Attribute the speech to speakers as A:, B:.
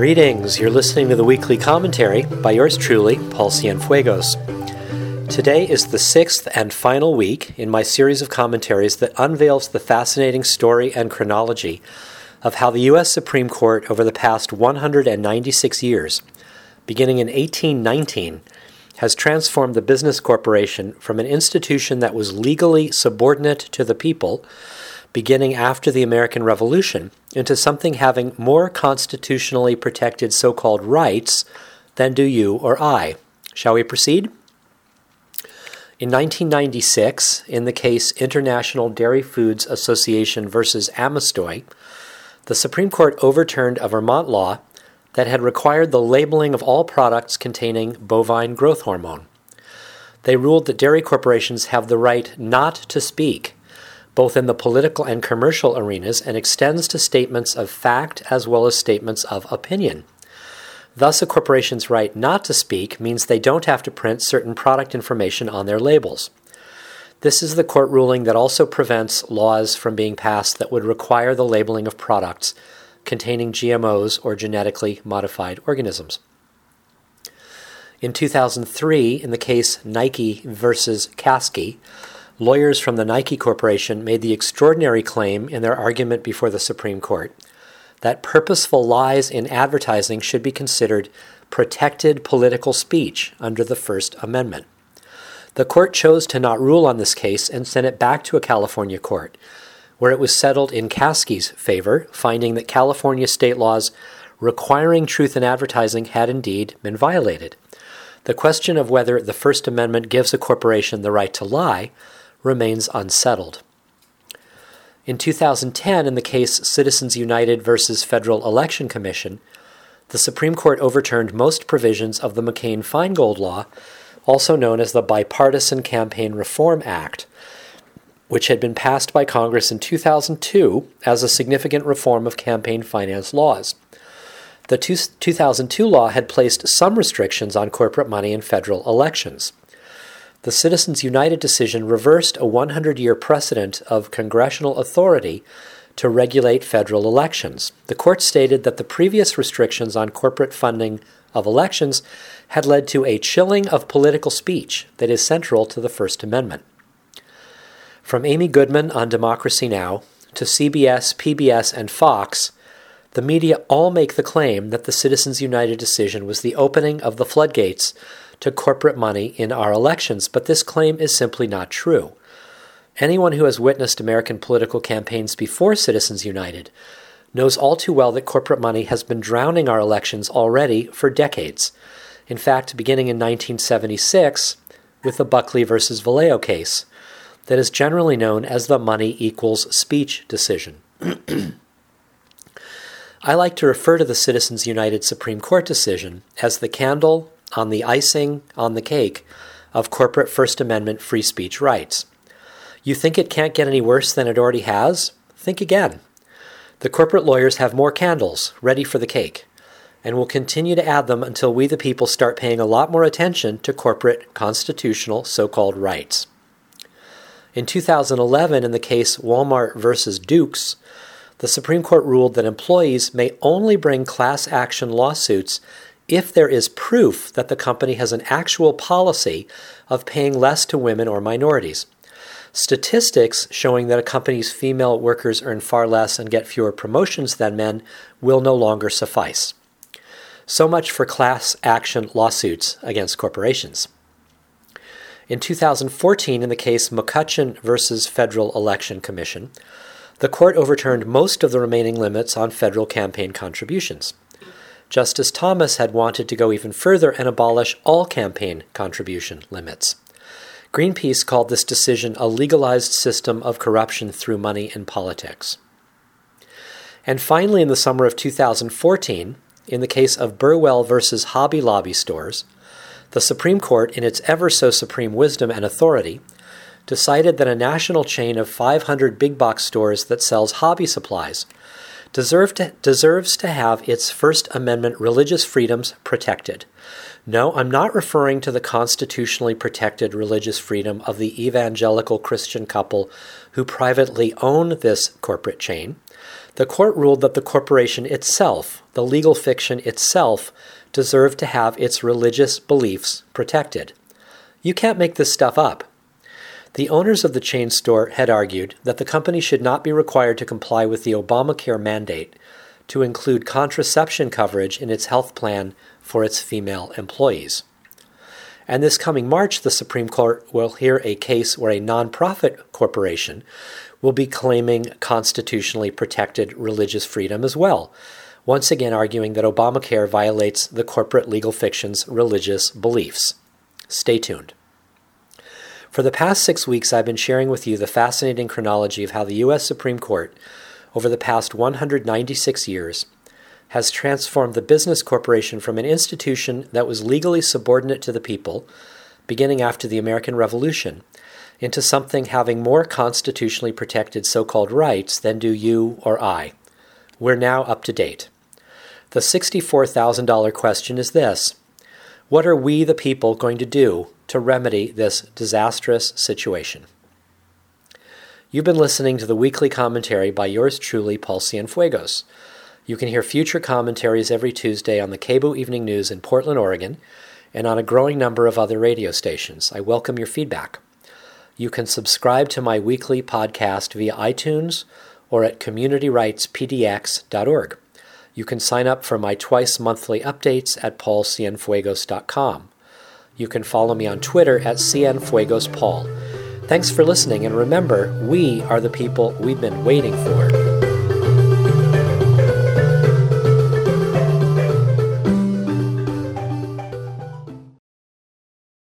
A: Greetings. You're listening to the weekly commentary by yours truly, Paul Cienfuegos. Today is the sixth and final week in my series of commentaries that unveils the fascinating story and chronology of how the U.S. Supreme Court, over the past 196 years, beginning in 1819, has transformed the business corporation from an institution that was legally subordinate to the people beginning after the American Revolution into something having more constitutionally protected so called rights than do you or I. Shall we proceed? In 1996, in the case International Dairy Foods Association versus Amestoy, the Supreme Court overturned a Vermont law that had required the labeling of all products containing bovine growth hormone. They ruled that dairy corporations have the right not to speak both in the political and commercial arenas, and extends to statements of fact as well as statements of opinion. Thus, a corporation's right not to speak means they don't have to print certain product information on their labels. This is the court ruling that also prevents laws from being passed that would require the labeling of products containing GMOs or genetically modified organisms. In 2003, in the case Nike versus Kasky, lawyers from the Nike Corporation made the extraordinary claim in their argument before the Supreme Court that purposeful lies in advertising should be considered protected political speech under the First Amendment. The court chose to not rule on this case and sent it back to a California court, where it was settled in Kasky's favor, finding that California state laws requiring truth in advertising had indeed been violated. The question of whether the First Amendment gives a corporation the right to lie remains unsettled. In 2010, in the case Citizens United versus Federal Election Commission, the Supreme Court overturned most provisions of the McCain Feingold Law, also known as the Bipartisan Campaign Reform Act, which had been passed by Congress in 2002 as a significant reform of campaign finance laws. The 2002 law had placed some restrictions on corporate money in federal elections the Citizens United decision reversed a 100 year precedent of congressional authority to regulate federal elections. The court stated that the previous restrictions on corporate funding of elections had led to a chilling of political speech that is central to the First Amendment. From Amy Goodman on Democracy Now! to CBS, PBS, and Fox, the media all make the claim that the Citizens United decision was the opening of the floodgates to corporate money in our elections, but this claim is simply not true. Anyone who has witnessed American political campaigns before Citizens United knows all too well that corporate money has been drowning our elections already for decades. In fact, beginning in 1976 with the Buckley versus Valeo case, that is generally known as the money equals speech decision. I like to refer to the Citizens United Supreme Court decision as the candle on the icing on the cake of corporate First Amendment free speech rights. You think it can't get any worse than it already has? Think again. The corporate lawyers have more candles ready for the cake, and will continue to add them until we, the people, start paying a lot more attention to corporate constitutional so called rights. In 2011, in the case Walmart versus Dukes, the Supreme Court ruled that employees may only bring class action lawsuits if there is proof that the company has an actual policy of paying less to women or minorities. Statistics showing that a company's female workers earn far less and get fewer promotions than men will no longer suffice. So much for class action lawsuits against corporations. In 2014, in the case McCutcheon versus Federal Election Commission, the court overturned most of the remaining limits on federal campaign contributions. Justice Thomas had wanted to go even further and abolish all campaign contribution limits. Greenpeace called this decision a legalized system of corruption through money in politics. And finally, in the summer of 2014, in the case of Burwell versus Hobby Lobby stores, the Supreme Court, in its ever so supreme wisdom and authority, decided that a national chain of 500 big box stores that sells hobby supplies deserve to, deserves to have its First Amendment religious freedoms protected. No, I'm not referring to the constitutionally protected religious freedom of the evangelical Christian couple who privately own this corporate chain. The court ruled that the corporation itself, the legal fiction itself, deserved to have its religious beliefs protected. You can't make this stuff up. The owners of the chain store had argued that the company should not be required to comply with the Obamacare mandate to include contraception coverage in its health plan for its female employees. And this coming March, the Supreme Court will hear a case where a nonprofit corporation will be claiming constitutionally protected religious freedom as well, once again arguing that Obamacare violates the corporate legal fiction's religious beliefs. Stay tuned. For the past six weeks, I've been sharing with you the fascinating chronology of how the U.S. Supreme Court, over the past 196 years, has transformed the business corporation from an institution that was legally subordinate to the people, beginning after the American Revolution, into something having more constitutionally protected so called rights than do you or I. We're now up to date. The $64,000 question is this What are we, the people, going to do to remedy this disastrous situation? You've been listening to the weekly commentary by yours truly, Paul Cienfuegos. You can hear future commentaries every Tuesday on the KBOO Evening News in Portland, Oregon, and on a growing number of other radio stations. I welcome your feedback. You can subscribe to my weekly podcast via iTunes or at communityrightspdx.org. You can sign up for my twice monthly updates at paulcienfuegos.com. You can follow me on Twitter at cienfuegospaul. Thanks for listening, and remember, we are the people we've been waiting for.